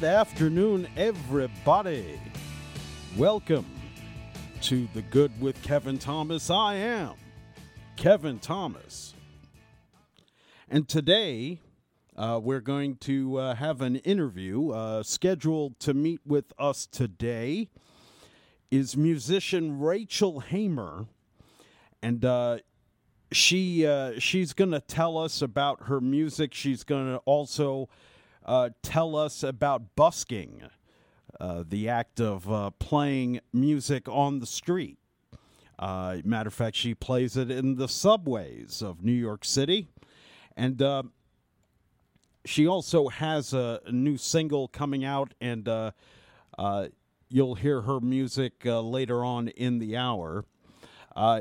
Good afternoon, everybody. Welcome to The Good with Kevin Thomas. I am Kevin Thomas. And today, uh, we're going to uh, have an interview uh, scheduled to meet with us today is musician Rachel Haymer. And uh, she uh, she's going to tell us about her music. She's going to also uh, tell us about busking, uh, the act of uh, playing music on the street. Uh, matter of fact, she plays it in the subways of New York City. And uh, she also has a, new single coming out, and uh, you'll hear her music later on in the hour.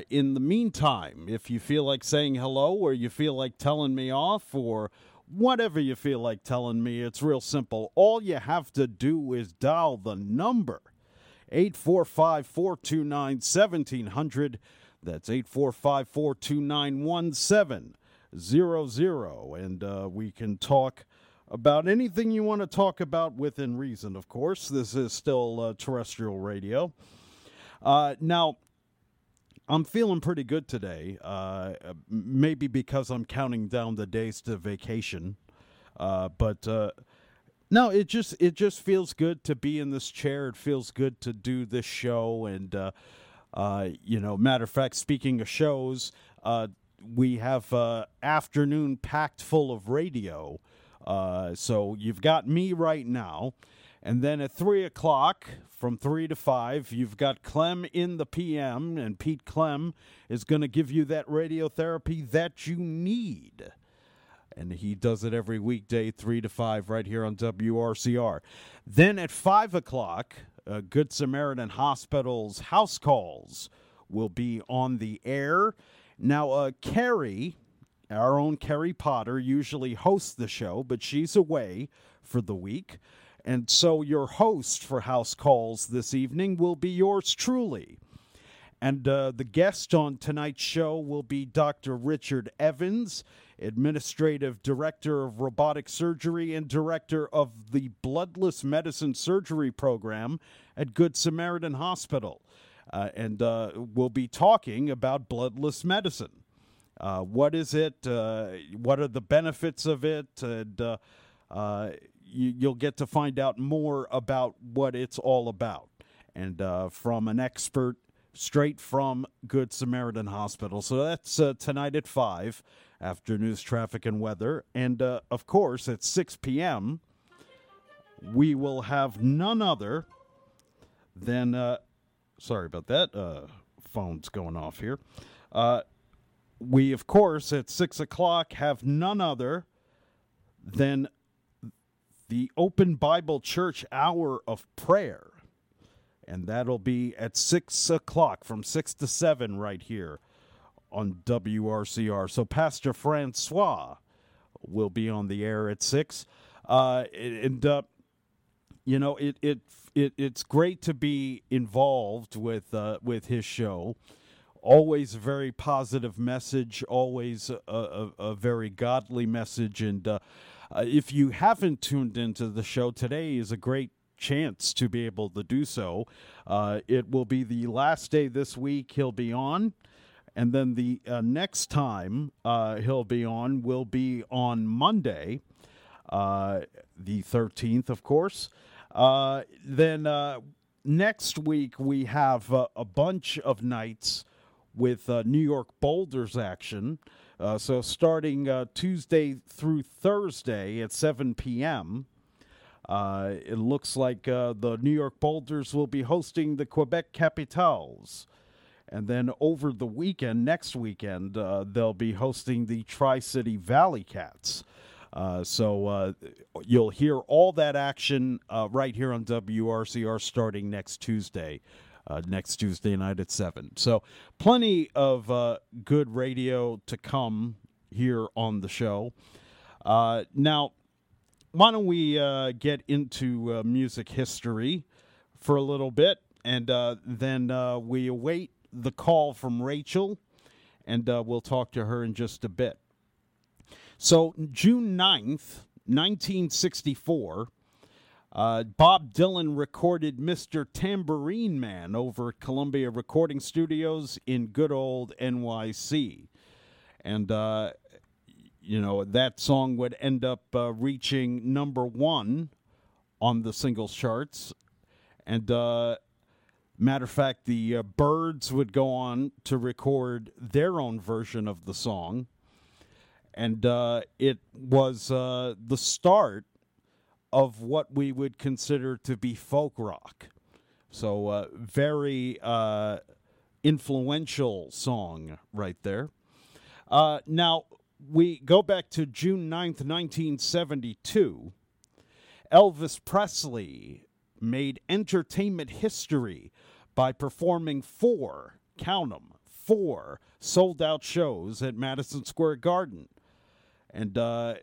In the meantime, if you feel like saying hello or you feel like telling me off or whatever you feel like telling me, it's real simple. All you have to do is dial the number 845 429 1700. That's 845 429 1700. And uh, we can talk about anything you want to talk about within reason, of course. This is still uh, terrestrial radio. Uh, now, I'm feeling pretty good today. Uh, maybe because I'm counting down the days to vacation, uh, but uh, no, it just it just feels good to be in this chair. It feels good to do this show, and uh, uh, you know, matter of fact, speaking of shows, uh, we have afternoon packed full of radio. So you've got me right now. And then at 3 o'clock, from 3 to 5, you've got Clem in the PM, and Pete Clem is going to give you that radiotherapy that you need. And he does it every weekday, 3 to 5, right here on WRCR. Then at 5 o'clock, uh, Good Samaritan Hospital's house calls will be on the air. Now, uh, Carrie, our own Carrie Potter, usually hosts the show, but she's away for the week. And so your host for House Calls this evening will be yours truly. And uh, the guest on tonight's show will be Dr. Richard Evans, Administrative Director of Robotic Surgery and Director of the Bloodless Medicine Surgery Program at Good Samaritan Hospital. Uh, and uh, we'll be talking about bloodless medicine. Uh, what is it? Uh, what are the benefits of it? And uh, you'll get to find out more about what it's all about. And uh, from an expert straight from Good Samaritan Hospital. So that's uh, tonight at 5 after news, traffic, and weather. And uh, of course, at 6 p.m., we will have none other than. Uh, sorry about that. Uh, phone's going off here. Uh, we, of course, at 6 o'clock have none other than the Open Bible Church Hour of Prayer. And that'll be at 6 o'clock from 6 to 7 right here on WRCR. So Pastor Francois will be on the air at 6. Uh, and, uh, you know, it, it, it, it's great to be involved with, uh, with his show. Always a very positive message, always a, a, a very godly message. And, uh, if you haven't tuned into the show, today is a great chance to be able to do so. Uh, it will be the last day this week he'll be on. And then the uh, next time uh, he'll be on will be on Monday, uh, the 13th, of course. Uh, then next week we have a bunch of nights with New York Boulders action. Uh, so starting uh, Tuesday through Thursday at 7 p.m., uh, it looks like uh, the New York Boulders will be hosting the Quebec Capitals. And then over the weekend, next weekend, uh, they'll be hosting the Tri City Valley Cats. Uh, so you'll hear all that action right here on WRCR starting next Tuesday uh, next Tuesday night at 7. So, plenty of uh, good radio to come here on the show. Uh, now, why don't we uh, get into uh, music history for a little bit, and uh, then we await the call from Rachel, and we'll talk to her in just a bit. So, June 9th, 1964, Uh, Bob Dylan recorded Mr. Tambourine Man over at Columbia Recording Studios in good old NYC. And, uh, you know, that song would end up uh, reaching number one on the singles charts. And, uh, matter of fact, the uh, Byrds would go on to record their own version of the song. And uh, it was the start of what we would consider to be folk rock. So, uh, very uh, influential song right there. Uh, now, we go back to June 9th, 1972. Elvis Presley made entertainment history by performing four, count them, four sold out shows at Madison Square Garden. And uh,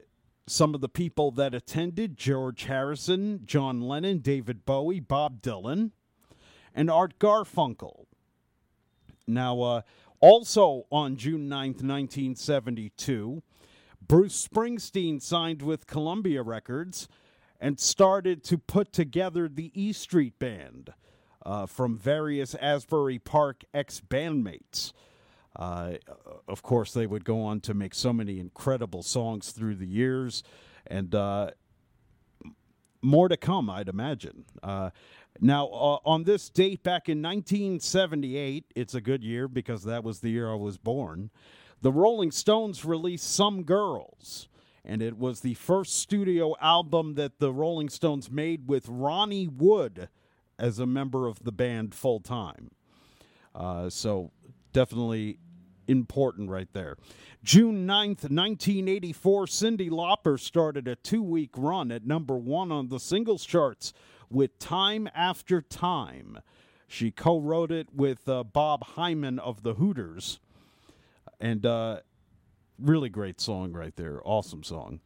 some of the people that attended George Harrison, John Lennon, David Bowie, Bob Dylan, and Art Garfunkel. Now, uh, also on June 9th, 1972, Bruce Springsteen signed with Columbia Records and started to put together the E Street Band uh, from various Asbury Park ex bandmates. Uh, of course, they would go on to make so many incredible songs through the years, and uh, more to come, I'd imagine. Uh, now, uh, on this date back in 1978, it's a good year because that was the year I was born. The Rolling Stones released Some Girls, and it was the first studio album that the Rolling Stones made with Ronnie Wood as a member of the band full time. Uh, so definitely important right there. June 9th, 1984, Cyndi Lauper started a two week run at number one on the singles charts with Time After Time. She co wrote it with uh, Bob Hyman of the Hooters. And uh, really great song right there. Awesome song.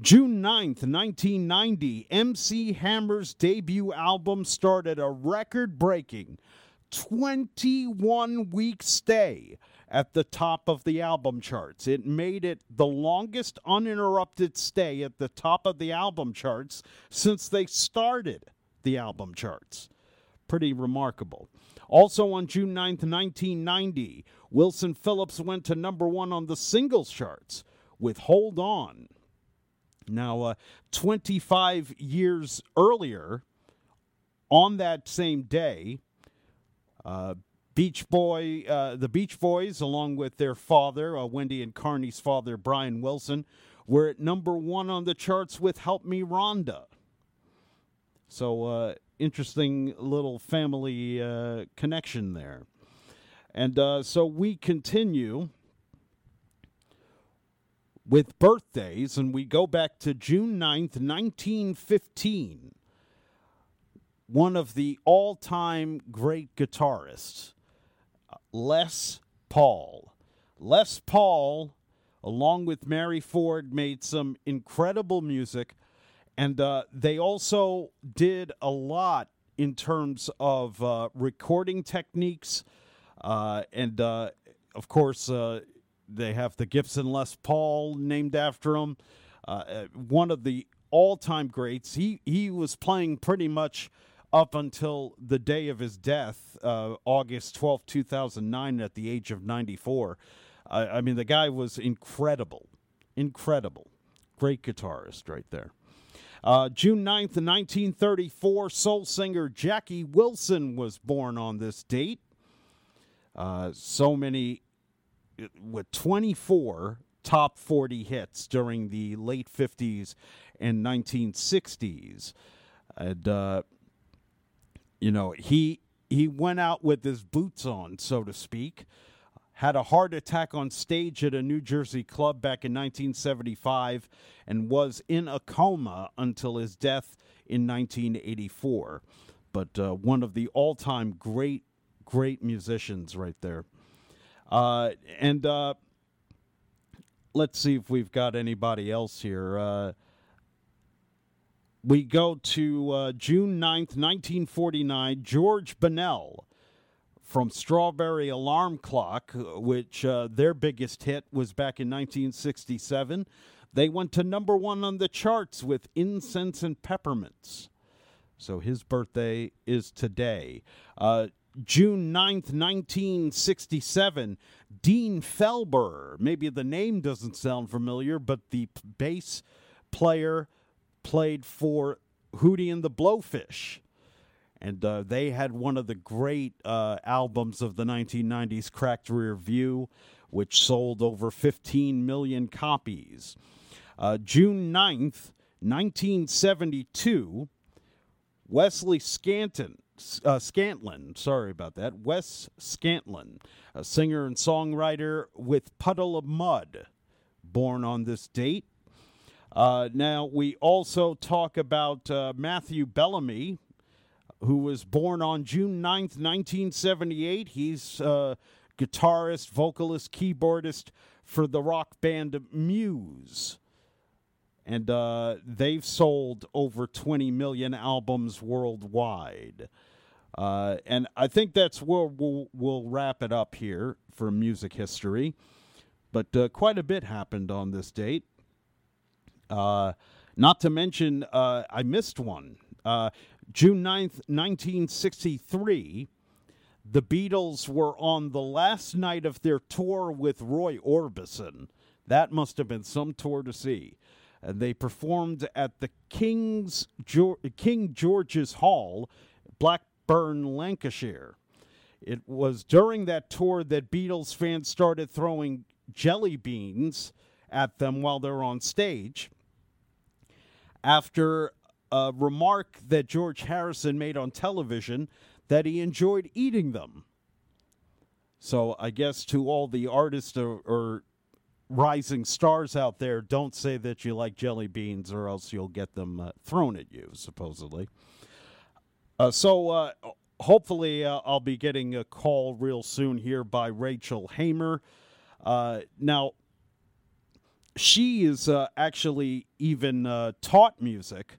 June 9th, 1990, MC Hammer's debut album started a record breaking 21 week stay at the top of the album charts. It made it the longest uninterrupted stay at the top of the album charts since they started the album charts. Pretty remarkable. Also on June 9th, 1990, Wilson Phillips went to number one on the singles charts with Hold On. Now, uh, 25 years earlier, on that same day, uh, Beach Boy, uh, the Beach Boys, along with their father, uh, Wendy and Carnie's father, Brian Wilson, were at number one on the charts with "Help Me, Rhonda." So uh, interesting little family uh, connection there, and uh, so we continue with birthdays, and we go back to June 9th, 1915. One of the all time great guitarists, Les Paul. Les Paul, along with Mary Ford, made some incredible music, and uh, they also did a lot in terms of uh, recording techniques, uh, and uh, of course, uh, they have the Gibson Les Paul named after him. Uh, one of the all-time greats. He he was playing pretty much up until the day of his death, uh, August 12, 2009, at the age of 94. I, I mean, the guy was incredible. Incredible. Great guitarist right there. Uh, June 9th, 1934, soul singer Jackie Wilson was born on this date. Uh, so many, with 24 top 40 hits during the late 50s and 1960s. And uh, you know, he he went out with his boots on, so to speak. Had a heart attack on stage at a New Jersey club back in 1975 and was in a coma until his death in 1984. But uh, one of the all time great, great musicians right there. Uh, and uh, let's see if we've got anybody else here. We go to uh, June 9th, 1949. George Bunnell from Strawberry Alarm Clock, which uh, their biggest hit was back in 1967. They went to number one on the charts with Incense and Peppermints. So his birthday is today. Uh, June 9th, 1967, Dean Felber. Maybe the name doesn't sound familiar, but the bass player played for Hootie and the Blowfish. And uh, they had one of the great uh, albums of the 1990s, Cracked Rear View, which sold over 15 million copies. Uh, June 9th, 1972, Wesley Scanton, uh, Scantlin, sorry about that, Wes Scantlin, a singer and songwriter with Puddle of Mudd, born on this date. Uh, now, we also talk about uh, Matthew Bellamy, who was born on June 9th, 1978. He's a uh, guitarist, vocalist, keyboardist for the rock band Muse and uh, they've sold over 20 million albums worldwide. Uh, and I think that's where we'll, we'll wrap it up here for music history. But uh, quite a bit happened on this date. Uh, not to mention, uh, I missed one. Uh, June 9th, 1963, the Beatles were on the last night of their tour with Roy Orbison. That must have been some tour to see and they performed at the King's King George's Hall, Blackburn, Lancashire. It was during that tour that Beatles fans started throwing jelly beans at them while they're on stage. After a remark that George Harrison made on television that he enjoyed eating them. So I guess to all the artists or, or rising stars out there, don't say that you like jelly beans or else you'll get them uh, thrown at you, supposedly. Uh, so uh, hopefully uh, I'll be getting a call real soon here by Rachel Haymer. Uh, now, she is uh, actually even taught music.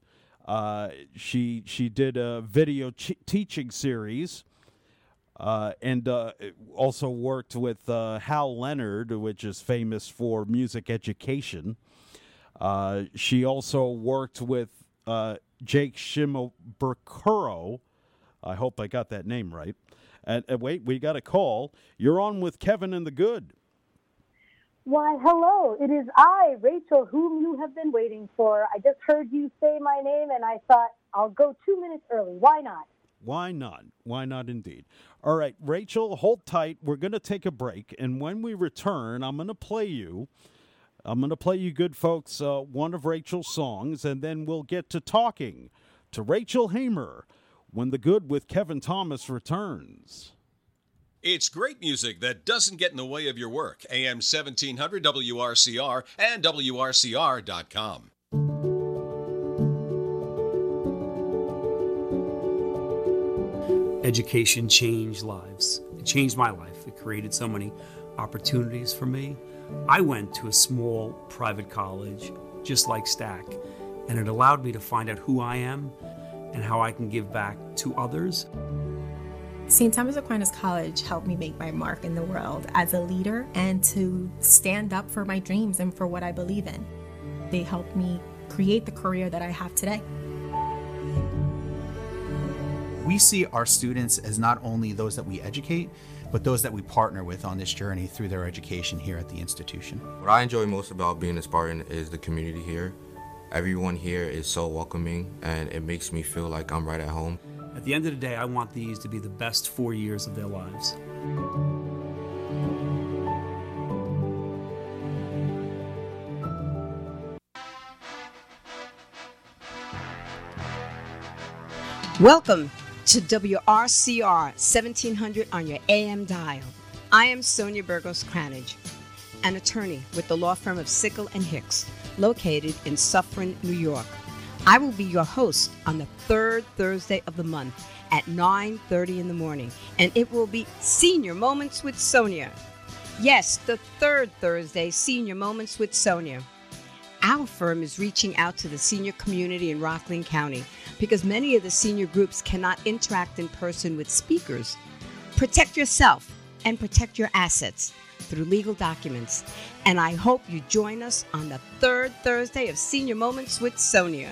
she she did a video ch- teaching series uh, and uh, also worked with uh, Hal Leonard, which is famous for music education. Uh, she also worked with uh, Jake Shimabukuro. I hope I got that name right. And, and wait, we got a call. You're on with Kevin and the Good. Why, hello. It is I, Rachel, whom you have been waiting for. I just heard you say my name and I thought I'll go two minutes early. Why not? Why not? Why not indeed? All right, Rachel, hold tight. We're going to take a break. And when we return, I'm going to play you. I'm going to play you, good folks, uh, one of Rachel's songs, and then we'll get to talking to Rachel Haymer when the good with Kevin Thomas returns. It's great music that doesn't get in the way of your work. AM 1700 WRCR and WRCR.com. education changed lives. It changed my life. It created so many opportunities for me. I went to a small private college, just like STAC, and it allowed me to find out who I am and how I can give back to others. St. Thomas Aquinas College helped me make my mark in the world as a leader and to stand up for my dreams and for what I believe in. They helped me create the career that I have today. We see our students as not only those that we educate, but those that we partner with on this journey through their education here at the institution. What I enjoy most about being a Spartan is the community here. Everyone here is so welcoming and it makes me feel like I'm right at home. At the end of the day, I want these to be the best four years of their lives. Welcome to WRCR 1700 on your AM dial. I am Sonia Burgos Cranage, an attorney with the law firm of Sichol and Hicks, located in Suffern, New York. I will be your host on the third Thursday of the month at 9:30 in the morning, and it will be Senior Moments with Sonia. Yes, the third Thursday Senior Moments with Sonia. Our firm is reaching out to the senior community in Rockland County because many of the senior groups cannot interact in person with speakers. Protect yourself and protect your assets through legal documents. And I hope you join us on the third Thursday of Senior Moments with Sonia.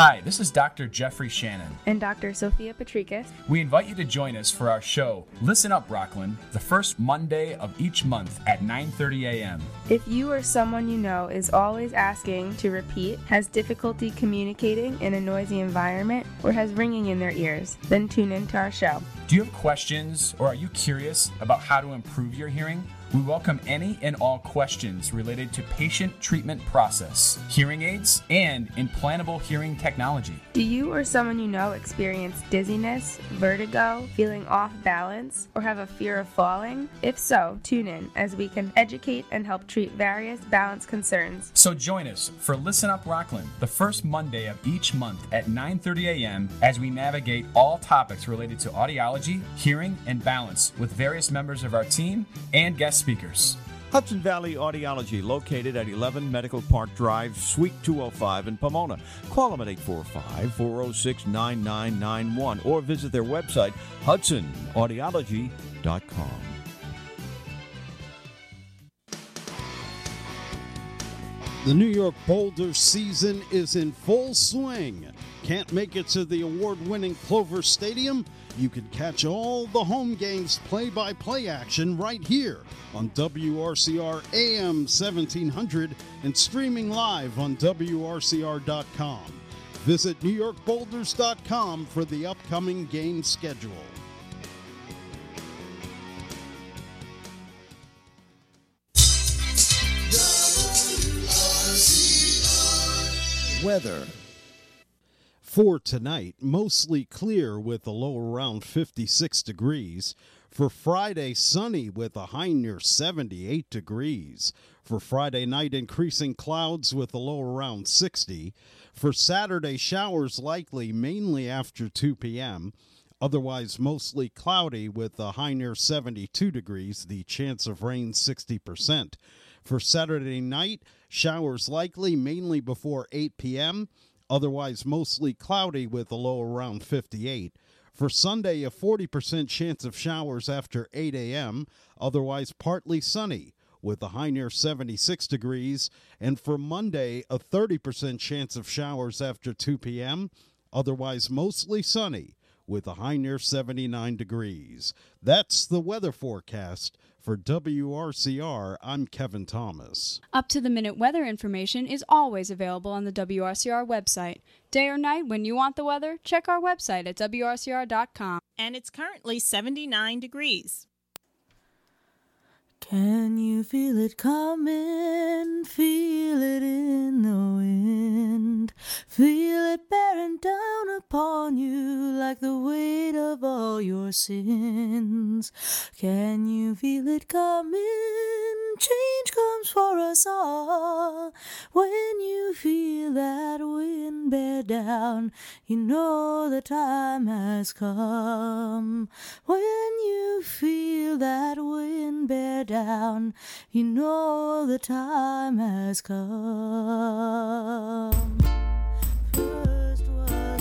Hi, this is Dr. Jeffrey Shannon. And Dr. Sophia Patricus. We invite you to join us for our show, Listen Up Rockland, the first Monday of each month at 9:30 a.m. If you or someone you know is always asking to repeat, has difficulty communicating in a noisy environment, or has ringing in their ears, then tune in to our show. Do you have questions or are you curious about how to improve your hearing? We welcome any and all questions related to patient treatment process, hearing aids, and implantable hearing technology. Do you or someone you know experience dizziness, vertigo, feeling off balance, or have a fear of falling? If so, tune in as we can educate and help treat various balance concerns. So join us for Listen Up Rockland, the first Monday of each month at 9:30 a.m. as we navigate all topics related to audiology, hearing, and balance with various members of our team and guest speakers. Hudson Valley Audiology, located at 11 Medical Park Drive, Suite 205 in Pomona. Call them at 845 406 9991 or visit their website, hudsonaudiology.com. The New York Boulder season is in full swing. Can't make it to the award winning Clover Stadium? You can catch all the home games play by play action right here on WRCR AM 1700 and streaming live on WRCR.com. Visit NewYorkBoulders.com for the upcoming game schedule. Weather. For tonight, mostly clear with a low around 56 degrees. For Friday, sunny with a high near 78 degrees. For Friday night, increasing clouds with a low around 60. For Saturday, showers likely mainly after 2 p.m. Otherwise, mostly cloudy with a high near 72 degrees, the chance of rain 60%. For Saturday night, showers likely mainly before 8 p.m. Otherwise, mostly cloudy with a low around 58. For Sunday, a 40% chance of showers after 8 a.m., otherwise partly sunny with a high near 76 degrees. And for Monday, a 30% chance of showers after 2 p.m., otherwise mostly sunny with a high near 79 degrees. That's the weather forecast. For WRCR, I'm Kevin Thomas. Up to the minute weather information is always available on the WRCR website. Day or night, when you want the weather, check our website at WRCR.com. And it's currently 79 degrees. Can you feel it coming? Feel it in the wind. Feel it bearing down upon you like the weight of all your sins. Can you feel it coming? Change comes for us all. When you feel that wind bear down, you know the time has come. When you feel that wind bear down, you know the time has come. First was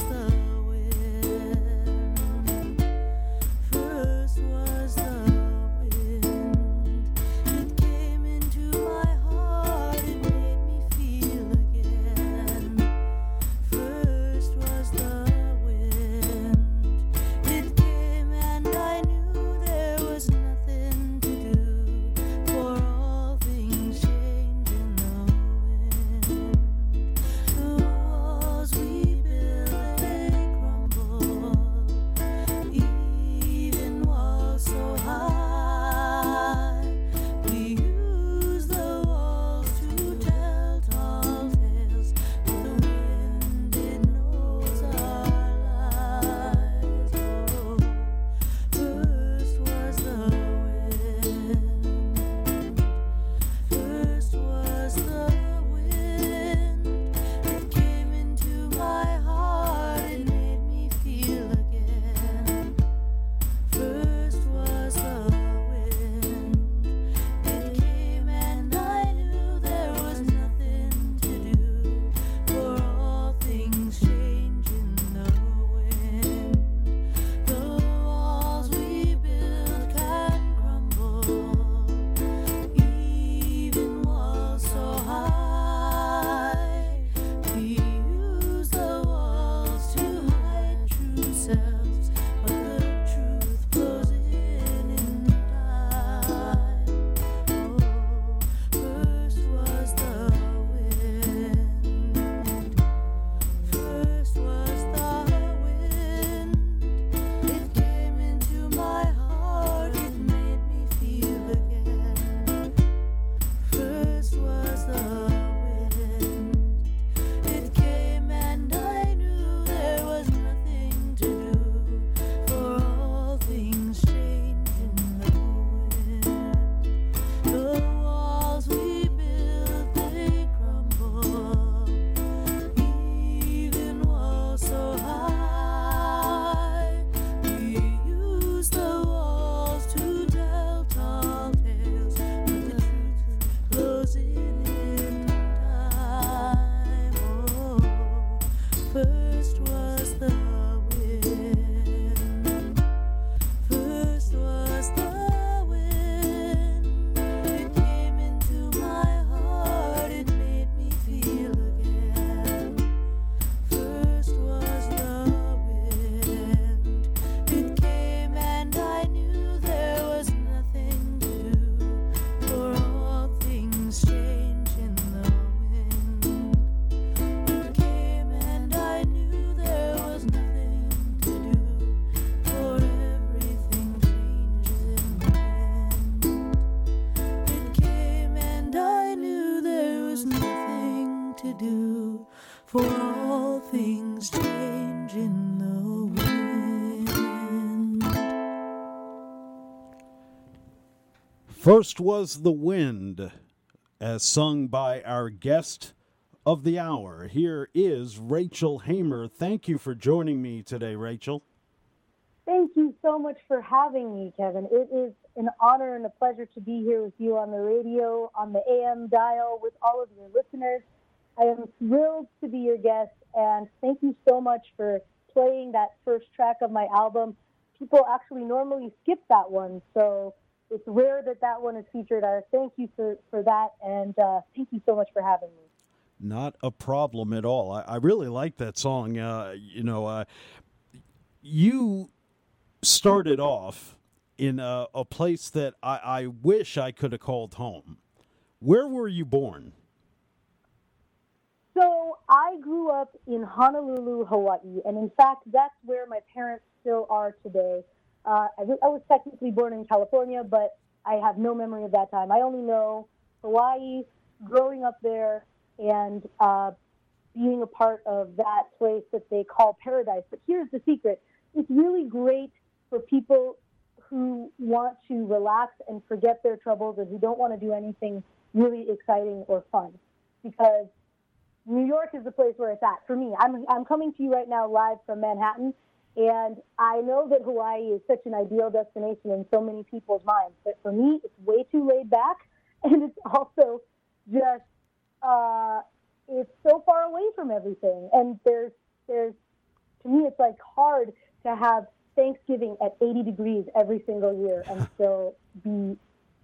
First was The Wind, as sung by our guest of the hour. Here is Rachel Haymer. Thank you for joining me today, Rachel. Thank you so much for having me, Kevin. It is an honor and a pleasure to be here with you on the radio, on the AM dial, with all of your listeners. I am thrilled to be your guest, and thank you so much for playing that first track of my album. People actually normally skip that one, so it's rare that that one is featured. I thank you for, for that, and uh, thank you so much for having me. Not a problem at all. I, I really like that song. Uh, you know, uh, you started off in a, a place that I, I wish I could have called home. Where were you born? So I grew up in Honolulu, Hawaii, and in fact, that's where my parents still are today. Uh, I, w- I was technically born in California, but I have no memory of that time. I only know Hawaii, growing up there, and uh, being a part of that place that they call paradise. But here's the secret it's really great for people who want to relax and forget their troubles and who don't want to do anything really exciting or fun. Because New York is the place where it's at for me. I'm, I'm coming to you right now live from Manhattan, and I know that Hawaii is such an ideal destination in so many people's minds. But for me, it's way too laid back, and it's also just uh, it's so far away from everything. And there's there's to me, it's like hard to have Thanksgiving at 80 degrees every single year and still be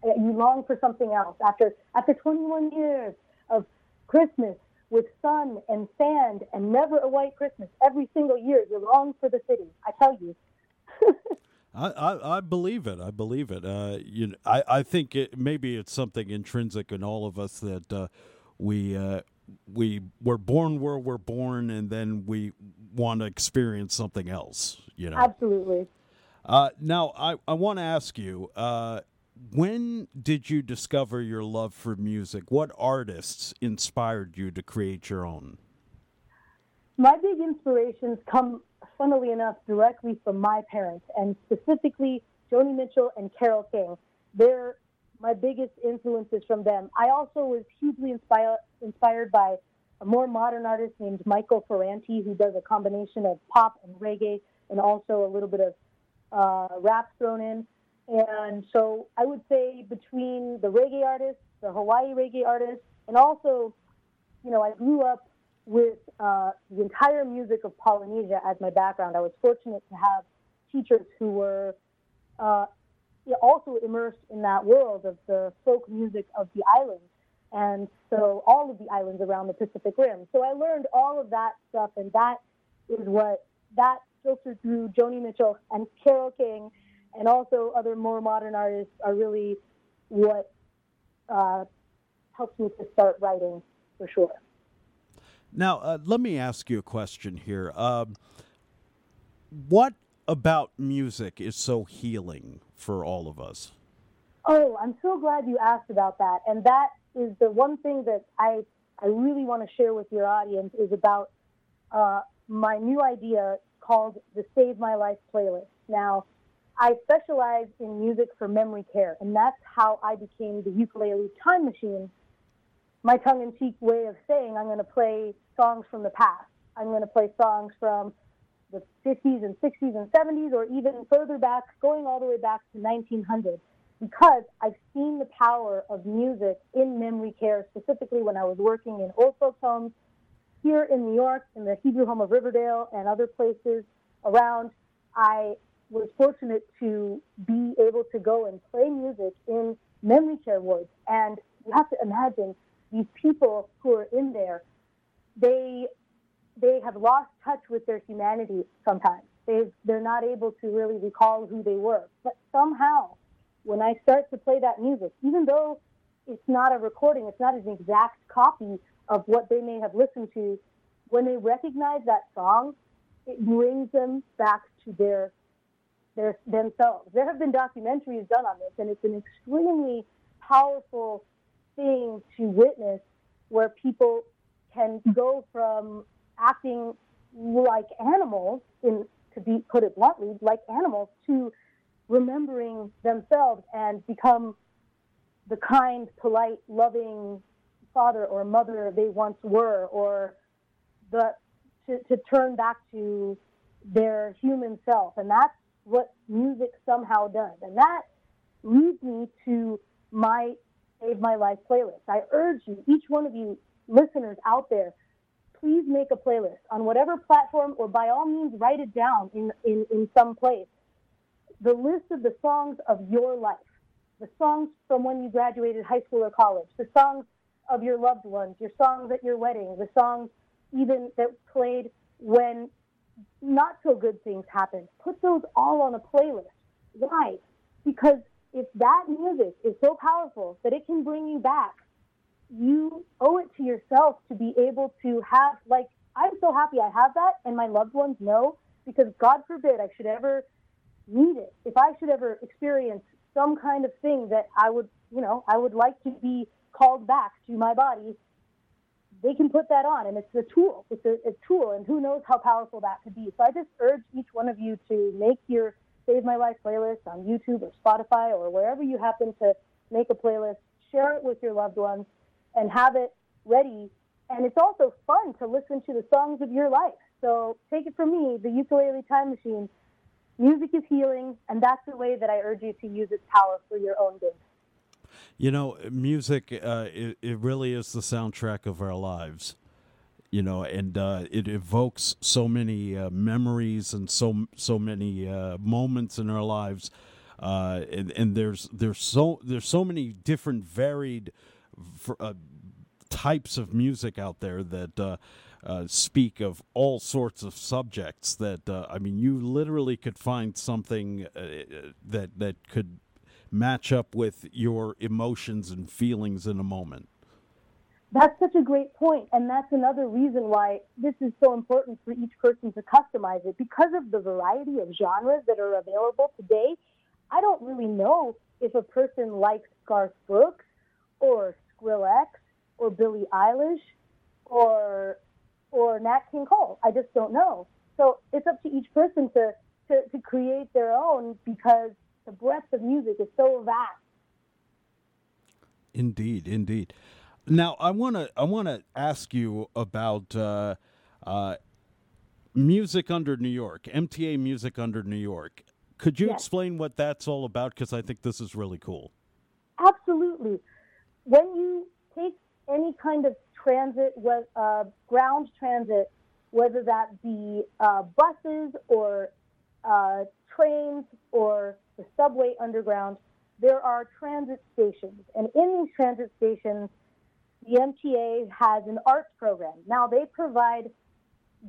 you long for something else after after 21 years of Christmas with sun and sand and never a white Christmas every single year. You long for the city. I tell you. I, I, I, believe it. I believe it. Uh, you know, I, I think it, maybe it's something intrinsic in all of us that uh, we uh, we were born where we're born, and then we want to experience something else. You know, absolutely. Uh, now, I I want to ask you. When did you discover your love for music? What artists inspired you to create your own? My big inspirations come, funnily enough, directly from my parents, and specifically Joni Mitchell and Carole King. They're my biggest influences from them. I also was hugely inspired inspired by a more modern artist named Michael Ferranti, who does a combination of pop and reggae, and also a little bit of uh, rap thrown in. And so I would say between the reggae artists, the Hawaii reggae artists, and also, you know, I grew up with uh, the entire music of Polynesia as my background. I was fortunate to have teachers who were uh, also immersed in that world of the folk music of the islands. And so all of the islands around the Pacific Rim. So I learned all of that stuff, and that is what that filtered through Joni Mitchell and Carole King, and also other more modern artists are really what uh, helped me to start writing for sure. Now, uh, let me ask you a question here. Um, what about music is so healing for all of us? Oh, I'm so glad you asked about that. And that is the one thing that I, I really want to share with your audience is about uh, my new idea called the Save My Life playlist. Now, I specialize in music for memory care, and that's how I became the ukulele time machine. My tongue in cheek way of saying I'm going to play songs from the past. I'm going to play songs from the 50s and 60s and 70s, or even further back, going all the way back to 1900, because I've seen the power of music in memory care, specifically when I was working in old folks' homes here in New York, in the Hebrew Home of Riverdale, and other places around. I was fortunate to be able to go and play music in memory care wards. And you have to imagine these people who are in there, they they have lost touch with their humanity sometimes. they they're not able to really recall who they were. But somehow, when I start to play that music, even though it's not a recording, it's not an exact copy of what they may have listened to, when they recognize that song, it brings them back to their their themselves. There have been documentaries done on this, and it's an extremely powerful thing to witness where people can go from acting like animals, in to be put it bluntly, like animals, to remembering themselves and become the kind, polite, loving father or mother they once were, or the to, to turn back to their human self. And that's what music somehow does. And that leads me to my Save My Life playlist. I urge you, each one of you listeners out there, please make a playlist on whatever platform or by all means write it down in, in, in some place. The list of the songs of your life, the songs from when you graduated high school or college, the songs of your loved ones, your songs at your wedding, the songs even that played when not so good things happen. Put those all on a playlist. Why? Because if that music is so powerful that it can bring you back, you owe it to yourself to be able to have, like, I'm so happy I have that, and my loved ones know, because God forbid I should ever need it. If I should ever experience some kind of thing that I would, you know, I would like to be called back to my body, they can put that on, and it's a tool. It's a, a tool, and who knows how powerful that could be. So I just urge each one of you to make your Save My Life playlist on YouTube or Spotify or wherever you happen to make a playlist. Share it with your loved ones and have it ready. And it's also fun to listen to the songs of your life. So take it from me, the ukulele time machine. Music is healing, and that's the way that I urge you to use its power for your own good. You know, music, uh, it, it really is the soundtrack of our lives. You know, and uh, it evokes so many uh, memories and so so many uh, moments in our lives, uh, and, and there's there's so there's so many different varied uh, types of music out there that uh, speak of all sorts of subjects. That uh, I mean, you literally could find something uh, that that could match up with your emotions and feelings in a moment. That's such a great point, and that's another reason why this is so important for each person to customize it because of the variety of genres that are available today. I don't really know if a person likes Garth Brooks or Skrillex or Billie Eilish or or Nat King Cole. I just don't know. So it's up to each person to, to, to create their own because the breadth of music is so vast. Indeed, indeed. Now I want to I want to ask you about uh, uh, music under New York, MTA Music under New York. Could you yes. explain what that's all about? Because I think this is really cool. Absolutely. When you take any kind of transit, uh, ground transit, whether that be uh, buses or uh, trains or the subway underground, there are transit stations. And in these transit stations, the MTA has an arts program. Now, they provide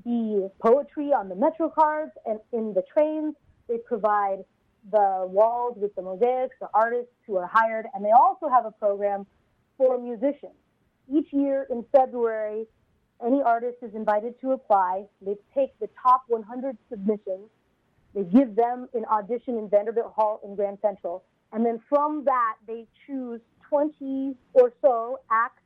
the poetry on the Metro cards and in the trains. They provide the walls with the mosaics, the artists who are hired, and they also have a program for musicians. Each year in February, any artist is invited to apply. They take the top 100 submissions they give them an audition in Vanderbilt Hall in Grand Central. And then from that, they choose 20 or so acts.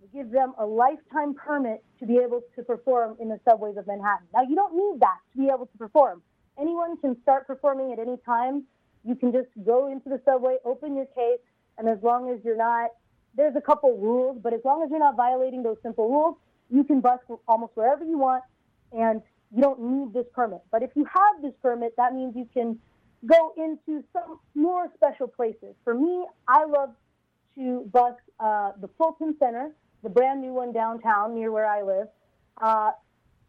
They give them a lifetime permit to be able to perform in the subways of Manhattan. Now, you don't need that to be able to perform. Anyone can start performing at any time. You can just go into the subway, open your case, and as long as you're not, there's a couple rules, but as long as you're not violating those simple rules, you can bus almost wherever you want and you don't need this permit. But if you have this permit, that means you can go into some more special places. For me, I love to bus uh, the Fulton Center, the brand new one downtown near where I live. Uh,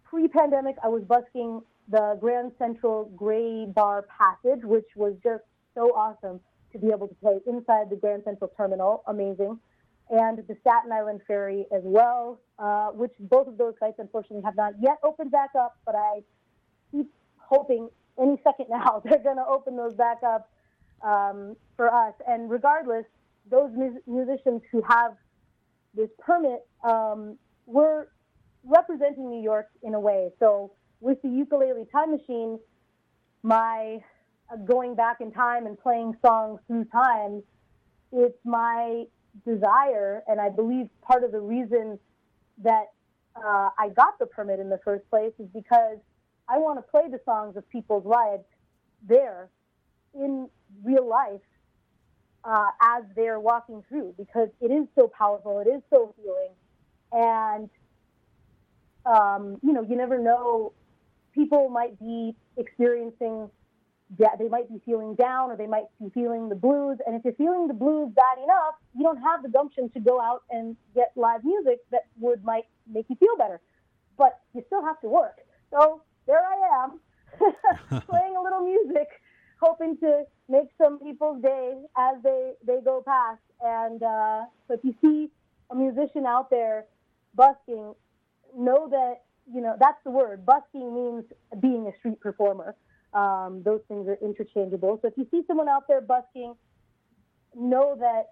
Pre pandemic, I was busking the Grand Central Graybar Passage, which was just so awesome to be able to play inside the Grand Central Terminal. Amazing and the Staten Island Ferry as well, uh, which both of those sites unfortunately have not yet opened back up, but I keep hoping any second now they're going to open those back up um, for us. And regardless, those mu- musicians who have this permit um, were representing New York in a way. So with the ukulele time machine, my uh, going back in time and playing songs through time, it's my desire, and I believe part of the reason that uh, I got the permit in the first place is because I want to play the songs of people's lives there in real life uh, as they're walking through because it is so powerful, it is so healing, and um, you know you never know. People might be experiencing that they might be feeling down or they might be feeling the blues. And if you're feeling the blues bad enough, you don't have the gumption to go out and get live music that would might make you feel better. But you still have to work. So there I am, playing a little music, hoping to make some people's day as they, they go past. And uh, so if you see a musician out there busking, know that, you know, that's the word. Busking means being a street performer. Um, those things are interchangeable. So if you see someone out there busking, know that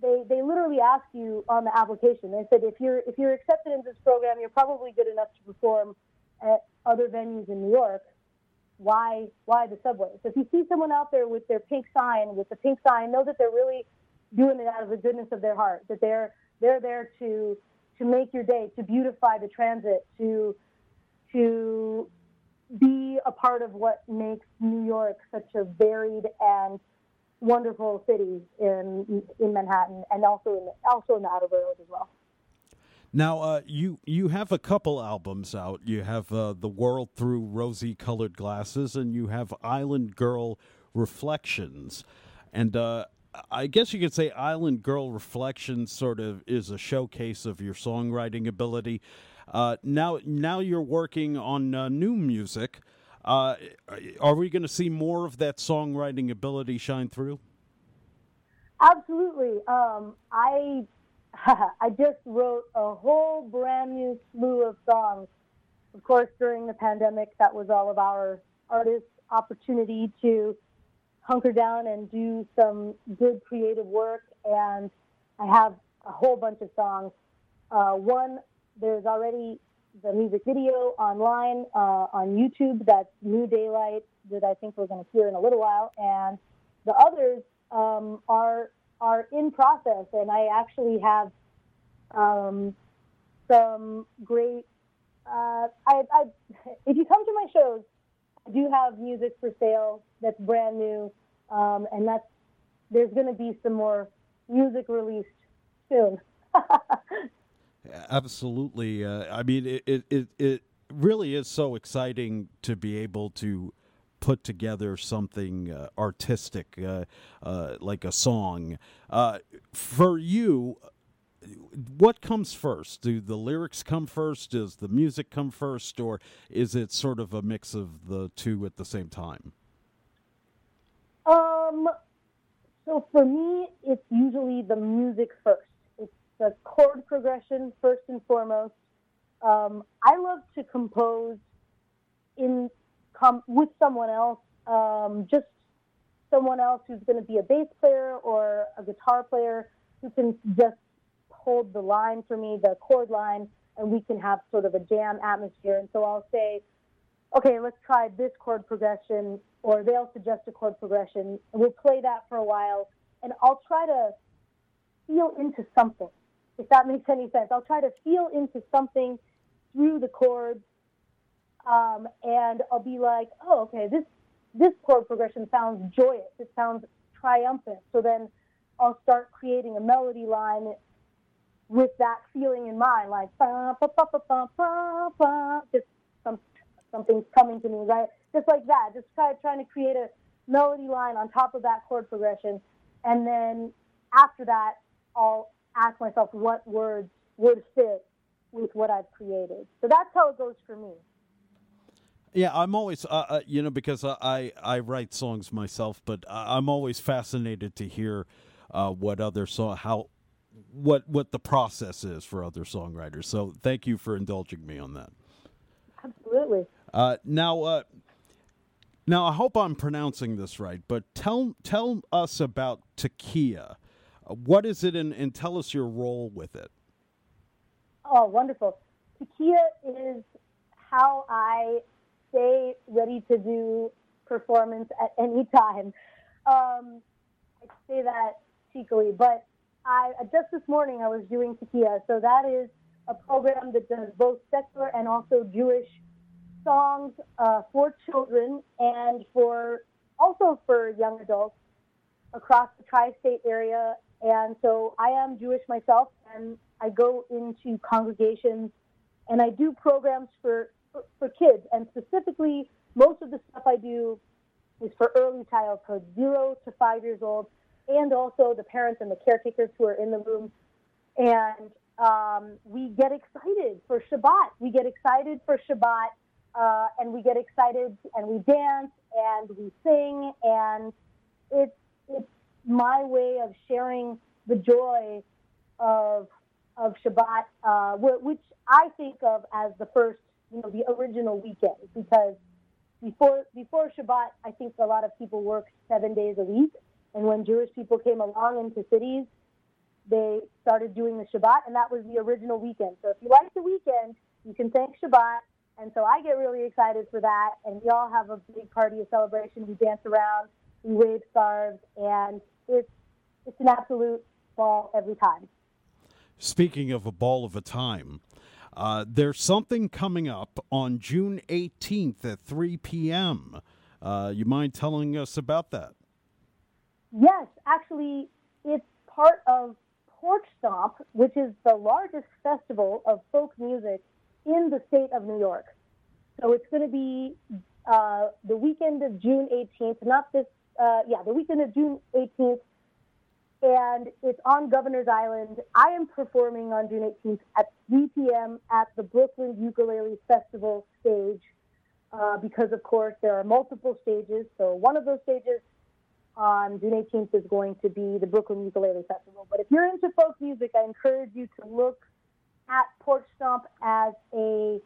they, they literally ask you on the application. They said if you're if you're accepted in this program, you're probably good enough to perform at other venues in New York. Why why the subway? So if you see someone out there with their pink sign, with the pink sign, know that they're really doing it out of the goodness of their heart. That they're they're there to to make your day, to beautify the transit, to to be a part of what makes New York such a varied and wonderful city in in Manhattan and also in also in the outer boroughs as well. Now, uh, you you have a couple albums out. You have uh, "The World Through Rosy Colored Glasses" and you have "Island Girl Reflections," and uh, I guess you could say "Island Girl Reflections" sort of is a showcase of your songwriting ability. Uh, now, now you're working on uh, new music. Uh, are we going to see more of that songwriting ability shine through? Absolutely. Um, I I just wrote a whole brand new slew of songs. Of course, during the pandemic, that was all of our artists' opportunity to hunker down and do some good creative work. And I have a whole bunch of songs. Uh, one there's already the music video online uh, on YouTube. That's New Daylight that I think we're going to hear in a little while, and the others um, are are in process. And I actually have um, some great. Uh, I, I, if you come to my shows, I do have music for sale that's brand new, um, and that's there's going to be some more music released soon. Absolutely. Uh, I mean, it, it, it, it really is so exciting to be able to put together something uh, artistic, uh, uh, like a song. Uh, for you, what comes first? Do the lyrics come first? Does the music come first? Or is it sort of a mix of the two at the same time? Um, so for me, it's usually the music first the chord progression first and foremost. Um, I love to compose in com- with someone else, um, just someone else who's going to be a bass player or a guitar player who can just hold the line for me, the chord line, and we can have sort of a jam atmosphere. And so I'll say, okay, let's try this chord progression, or they'll suggest a chord progression, and we'll play that for a while, and I'll try to feel into something if that makes any sense. I'll try to feel into something through the chords, um, and I'll be like, oh, okay, this this chord progression sounds joyous. It sounds triumphant. So then I'll start creating a melody line with that feeling in mind, like just some something's coming to me, right? Just like that. Just try trying to create a melody line on top of that chord progression, and then after that, I'll ask myself what words would fit with what I've created. So that's how it goes for me. Yeah, I'm always, uh, uh, you know, because I I write songs myself, but I'm always fascinated to hear uh, what other song how what what the process is for other songwriters. So thank you for indulging me on that. Absolutely. Uh, now, uh, now I hope I'm pronouncing this right, but tell tell us about Takia. What is it, and, and tell us your role with it? Oh, wonderful. Takia is how I stay ready to do performance at any time. Um, I say that cheekily, but I just this morning I was doing Tekiah, so that is a program that does both secular and also Jewish songs uh, for children and for also for young adults across the tri-state area. And so I am Jewish myself, and I go into congregations and I do programs for for, for kids, and specifically most of the stuff I do is for early childhood, zero to five years old, and also the parents and the caretakers who are in the room. And um, we get excited for Shabbat. We get excited for Shabbat, uh, and we get excited and we dance and we sing, and it's it's my way of sharing the joy of of Shabbat, uh, which I think of as the first, you know, the original weekend because before before Shabbat, I think a lot of people worked seven days a week, and when Jewish people came along into cities, they started doing the Shabbat, and that was the original weekend. So if you like the weekend, you can thank Shabbat. And so I get really excited for that, and we all have a big party, a celebration. We dance around, we wave scarves, and it's it's an absolute ball every time. Speaking of a ball of a time, uh, there's something coming up on June 18th at 3 p.m. Uh, you mind telling us about that? Yes, actually, it's part of Porch Stomp, which is the largest festival of folk music in the state of New York. So it's going to be uh, the weekend of June 18th, not this, uh, yeah, the weekend of June 18th and it's on Governor's Island. I am performing on June 18th at 3 p.m. at the Brooklyn Ukulele Festival stage uh, because, of course, there are multiple stages. So one of those stages on June 18th is going to be the Brooklyn Ukulele Festival. But if you're into folk music, I encourage you to look at Porch Stomp as a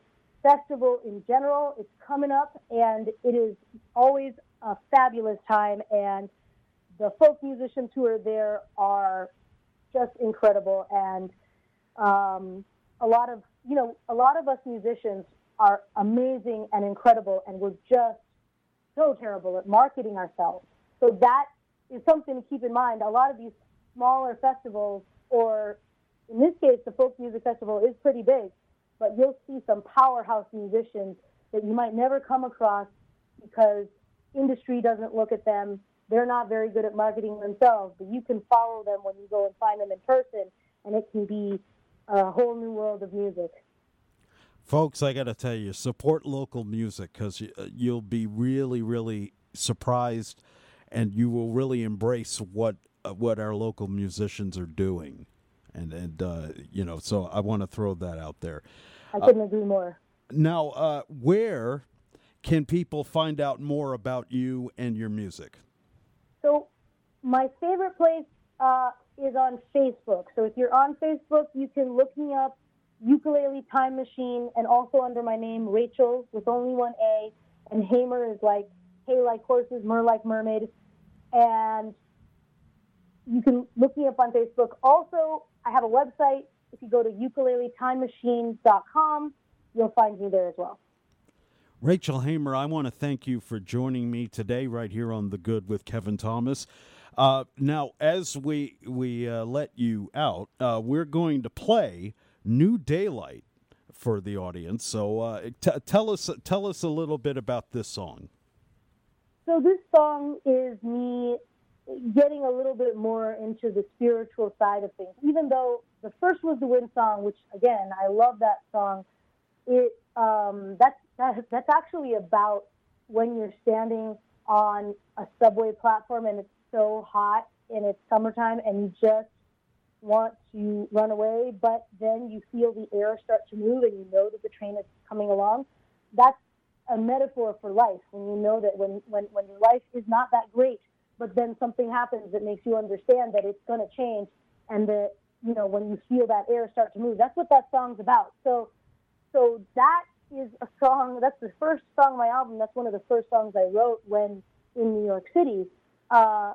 festival in general. It's coming up, and it is always a fabulous time. And the folk musicians who are there are just incredible, and um, a lot of you know a lot of us musicians are amazing and incredible, and we're just so terrible at marketing ourselves. So that is something to keep in mind. A lot of these smaller festivals, or in this case, the folk music festival is pretty big, but you'll see some powerhouse musicians that you might never come across because industry doesn't look at them they're not very good at marketing themselves, but you can follow them when you go and find them in person, and it can be a whole new world of music. Folks, I got to tell you, support local music because uh, you'll be really, really surprised, and you will really embrace what uh, what our local musicians are doing, and and uh, you know. So I want to throw that out there. I couldn't uh, agree more. Now, uh, where can people find out more about you and your music? So my favorite place uh, is on Facebook. So if you're on Facebook, you can look me up, Ukulele Time Machine, and also under my name, Rachel, with only one A. And Haymer is like hay like horses, mer like mermaid. And you can look me up on Facebook. Also, I have a website. If you go to ukuleletimemachine.com, you'll find me there as well. Rachel Haymer, I want to thank you for joining me today right here on The Good with Kevin Thomas. Uh, now, as we we uh, let you out, uh, we're going to play New Daylight for the audience. So, uh, t- tell us tell us a little bit about this song. So, this song is me getting a little bit more into the spiritual side of things. Even though the first was the Wind song, which again I love that song. It um, that's that, that's actually about when you're standing on a subway platform and it's so hot and it's summertime and you just want to run away, but then you feel the air start to move and you know that the train is coming along. That's a metaphor for life when you know that when, when, when your life is not that great, but then something happens that makes you understand that it's going to change and that, you know, when you feel that air start to move, that's what that song's about. So, so that is a song. That's the first song on my album. That's one of the first songs I wrote when in New York City, uh,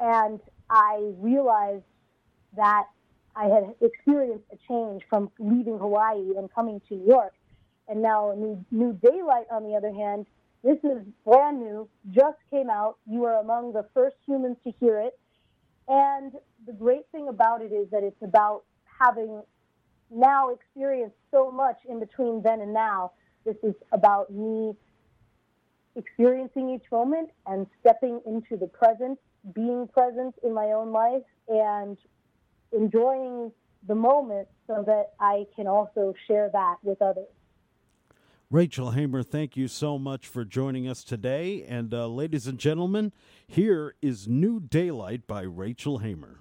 and I realized that I had experienced a change from leaving Hawaii and coming to New York, and now New, New Daylight, on the other hand, this is brand new, just came out. You are among the first humans to hear it, And the great thing about it is that it's about having now experienced so much in between then and now. This is about me experiencing each moment and stepping into the present, being present in my own life, and enjoying the moment so that I can also share that with others. Rachel Haymer, thank you so much for joining us today. And uh, ladies and gentlemen, here is New Daylight by Rachel Haymer.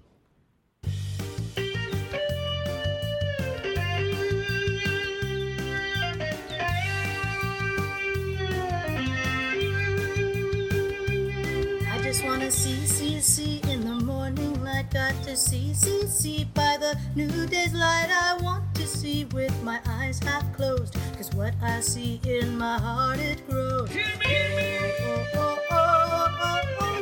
See, see, see in the morning light. Got to see, see, see by the new day's light. I want to see with my eyes half closed. Cause what I see in my heart, it grows. Oh, oh, oh, oh, oh, oh, oh,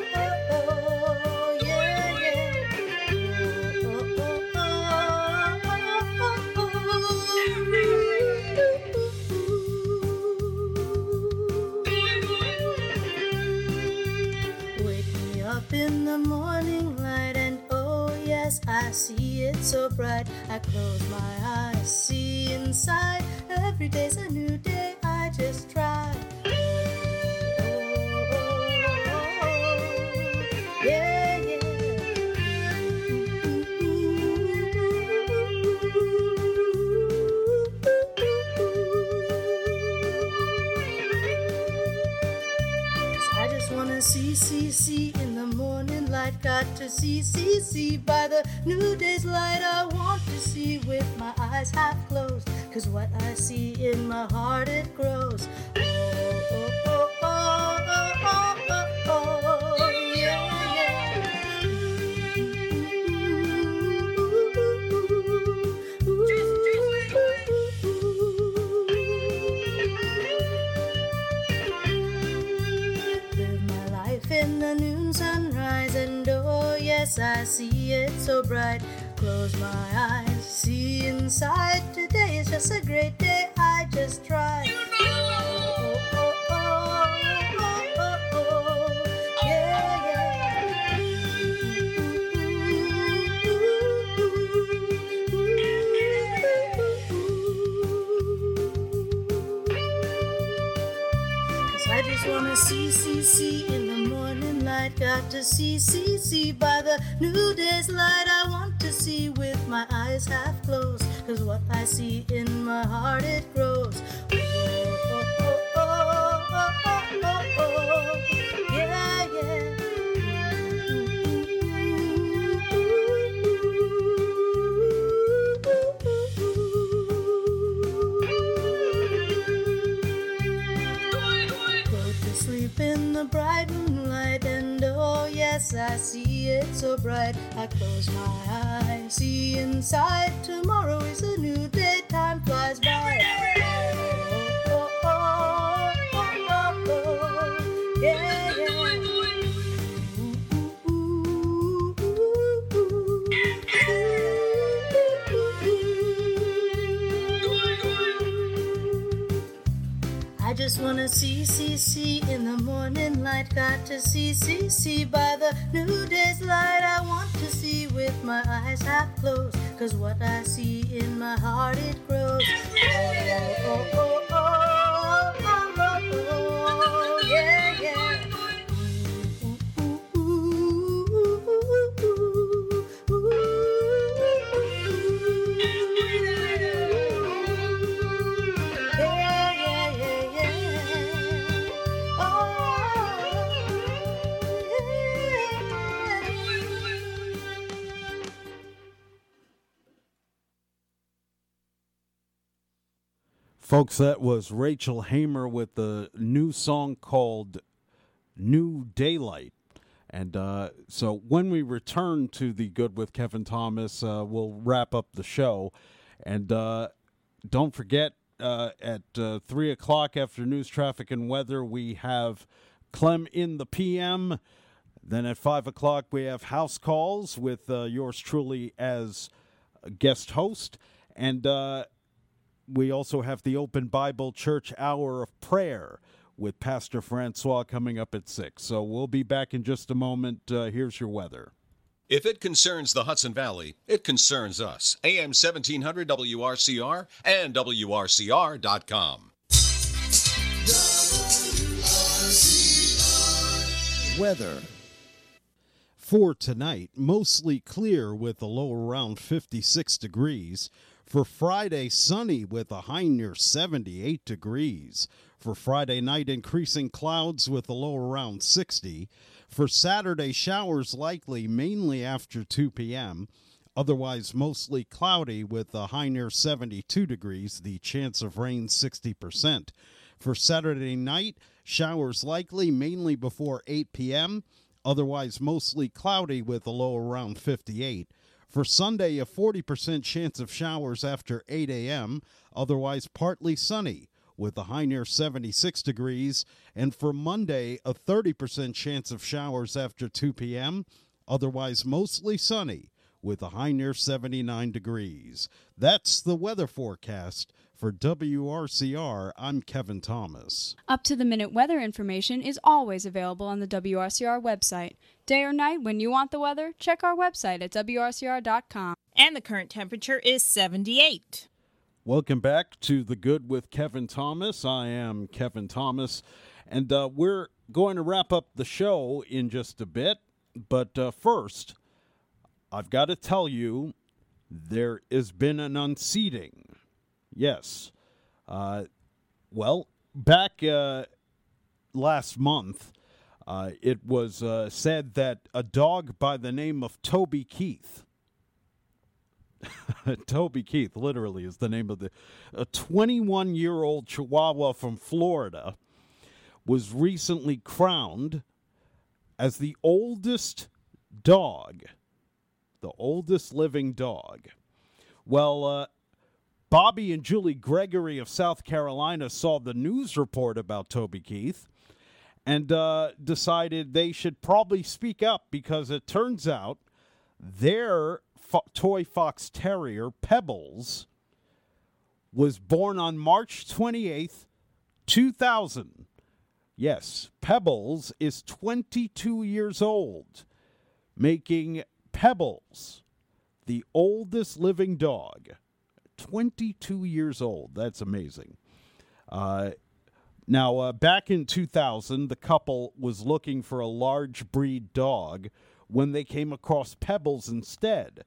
the morning light, and oh, yes, I see it so bright. I close my eyes, see inside. Every day's a new day, I just try. Yeah, Cause I just wanna see, see, see light. Got to see, see, see by the new day's light. I want to see with my eyes half closed. Cause what I see in my heart, it grows. Oh, oh, oh, I see it so bright. Close my eyes, see inside. Today is just a great by the new day's light. I want to see with my eyes half closed. Cause what I see in my heart, it grows. I see it so bright. I close my eyes, see inside. Tomorrow is a new day, time flies by. See, see, see in the morning light. Got to see, see, see by the new day's light. I want to see with my eyes half closed. Cause what I see in my heart, it grows. Oh, oh, oh, oh, Folks, that was Rachel Haymer with the new song called New Daylight. And uh, so when we return to the Good with Kevin Thomas, uh, we'll wrap up the show. And uh, don't forget, uh, at uh, 3 o'clock after news, traffic, and weather, we have Clem in the PM. Then at 5 o'clock, we have house calls with uh, yours truly as guest host. And we also have the Open Bible Church Hour of Prayer with Pastor Francois coming up at 6. So we'll be back in just a moment. Uh, here's your weather. If it concerns the Hudson Valley, it concerns us. AM 1700 WRCR and WRCR.com. Weather. For tonight, mostly clear with a low around 56 degrees. For Friday, sunny with a high near 78 degrees. For Friday night, increasing clouds with a low around 60. For Saturday, showers likely mainly after 2 p.m. Otherwise, mostly cloudy with a high near 72 degrees, the chance of rain 60%. For Saturday night, showers likely mainly before 8 p.m. Otherwise, mostly cloudy with a low around 58. For Sunday, a 40% chance of showers after 8 a.m., otherwise partly sunny with a high near 76 degrees. And for Monday, a 30% chance of showers after 2 p.m., otherwise mostly sunny with a high near 79 degrees. That's the weather forecast. For WRCR, I'm Kevin Thomas. Up to the minute weather information is always available on the WRCR website. Day or night, when you want the weather, check our website at WRCR.com. And the current temperature is 78. Welcome back to The Good with Kevin Thomas. I am Kevin Thomas, and uh, we're going to wrap up the show in just a bit. But uh, first, I've got to tell you there has been an unseating. Yes. Uh, well, back uh, last month, uh, it was uh, said that a dog by the name of Toby Keith Toby Keith, literally, is the name of the. A 21 year old Chihuahua from Florida was recently crowned as the oldest dog, the oldest living dog. Well, uh, Bobby and Julie Gregory of South Carolina saw the news report about Toby Keith and uh, decided they should probably speak up because it turns out their fo- toy fox terrier, Pebbles, was born on March 28th, 2000. Yes, Pebbles is 22 years old, making Pebbles the oldest living dog. 22 years old. That's amazing. Uh, now, uh, back in 2000, the couple was looking for a large breed dog when they came across Pebbles instead.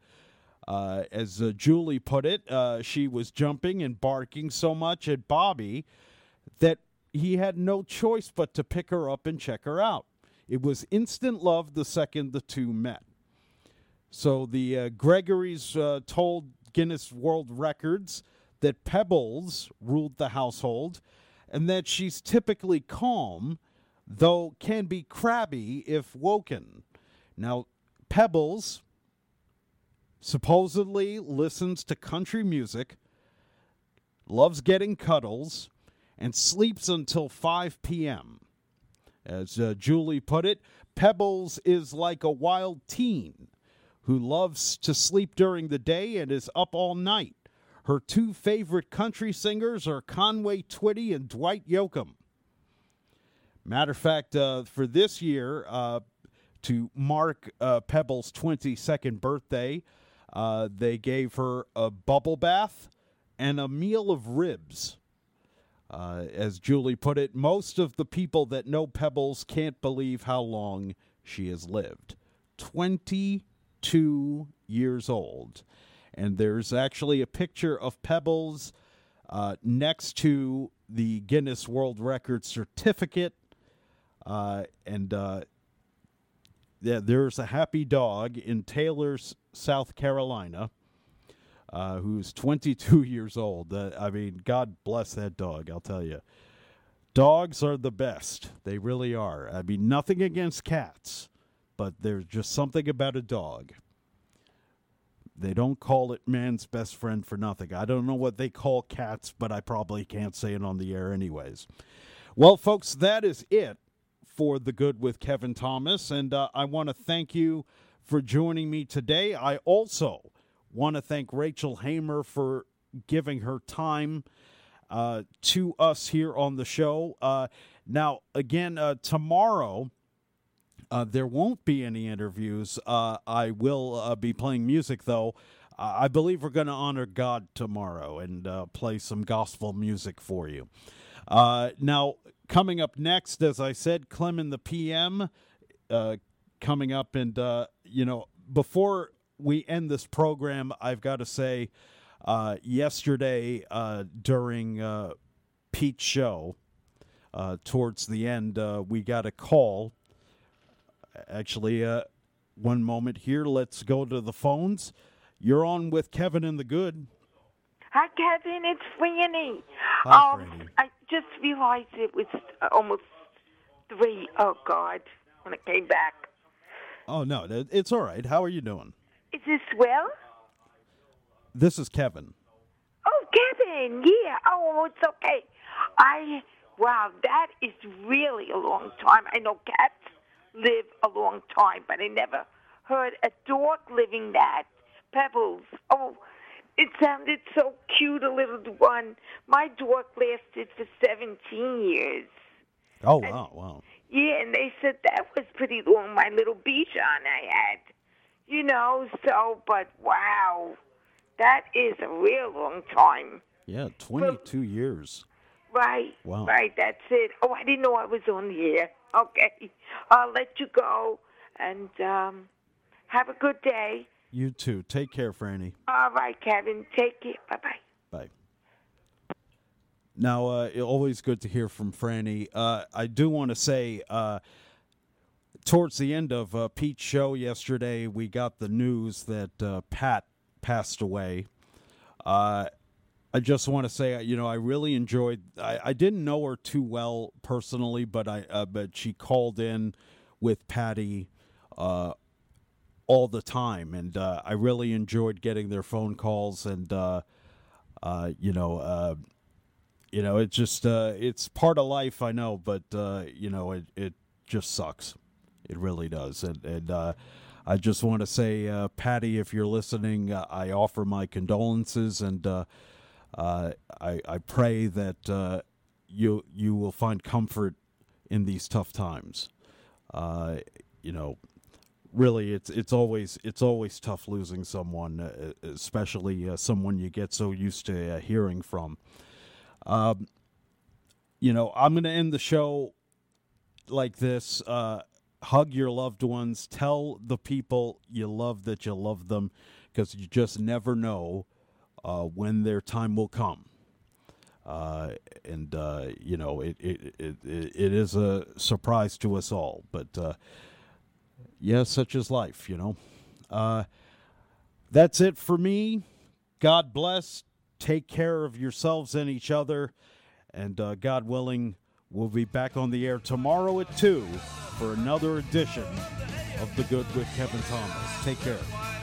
Uh, as uh, Julie put it, uh, she was jumping and barking so much at Bobby that he had no choice but to pick her up and check her out. It was instant love the second the two met. So the uh, Gregory's uh, told Guinness World Records that Pebbles ruled the household and that she's typically calm, though can be crabby if woken. Now, Pebbles supposedly listens to country music, loves getting cuddles, and sleeps until 5 p.m. As uh, Julie put it, Pebbles is like a wild teen who loves to sleep during the day and is up all night. Her two favorite country singers are Conway Twitty and Dwight Yoakam. Matter of fact, uh, for this year, uh, to mark uh, Pebbles' 22nd birthday, uh, they gave her a bubble bath and a meal of ribs. Uh, as Julie put it, most of the people that know Pebbles can't believe how long she has lived 22 years old. And there's actually a picture of Pebbles uh, next to the Guinness World Record certificate. Uh, and uh, yeah, there's a happy dog in Taylor's, South Carolina, uh, who's 22 years old. Uh, I mean, God bless that dog, I'll tell you. Dogs are the best. They really are. I mean, nothing against cats, but there's just something about a dog. They don't call it man's best friend for nothing. I don't know what they call cats, but I probably can't say it on the air, anyways. Well, folks, that is it for The Good with Kevin Thomas. And uh, I want to thank you for joining me today. I also want to thank Rachel Haymer for giving her time uh, to us here on the show. Uh, now, again, uh, tomorrow, Uh, there won't be any interviews. Uh, I will uh, be playing music, though. Uh, I believe we're going to honor God tomorrow and uh, play some gospel music for you. Uh, now, coming up next, as I said, Clem in the PM coming up. And, you know, before we end this program, I've got to say, yesterday during Pete's show, towards the end, we got a call. Actually, uh, one moment here. Let's go to the phones. You're on with Kevin and the Good. Hi, Kevin. It's Franny. Hi, um, I just realized it was almost three. Oh God, when I came back. Oh no, it's all right. How are you doing? Is this well? This is Kevin. Oh, Kevin. Yeah. Oh, it's okay. I. Wow, that is really a long time. I know cats live a long time, but I never heard a dog living that. Pebbles. Oh, it sounded so cute, a little one. My dog lasted for 17 years. Oh wow, wow. Yeah, and they said that was pretty long. My little Bichon I had, you know. So, but wow, that is a real long time. Yeah, 22 years. Right. Wow. Right. That's it. Oh, I didn't know I was on the air. Okay, I'll let you go, and um, have a good day. You too. Take care, Franny. All right, Kevin. Take care. Bye bye. Bye. Now, uh, always good to hear from Franny. Uh, I do want to say, uh, towards the end of uh, Pete's show yesterday, we got the news that uh, Pat passed away. I just want to say, you know, I really enjoyed. I, I didn't know her too well personally, but I uh, but she called in with Patty uh, all the time, and uh, I really enjoyed getting their phone calls and. Uh, uh, you know, uh, you know, it just it's part of life, I know, but you know, it it just sucks. It really does, and and I just want to say, Patty, if you're listening, I offer my condolences, and uh, I I pray that uh, you you will find comfort in these tough times. Uh, you know, really it's it's always it's always tough losing someone uh, especially uh, someone you get so used to hearing from. Um, you know i'm going to end the show like this. Hug your loved ones. Tell the people you love that you love them because you just never know uh, when their time will come uh, and uh, you know it, it, it, it is a surprise to us all but uh, yeah, such is life, you know. Uh, that's it for me. God bless. Take care of yourselves and each other. And uh, God willing, we'll be back on the air tomorrow at 2 for another edition of The Good with Kevin Thomas. Take care.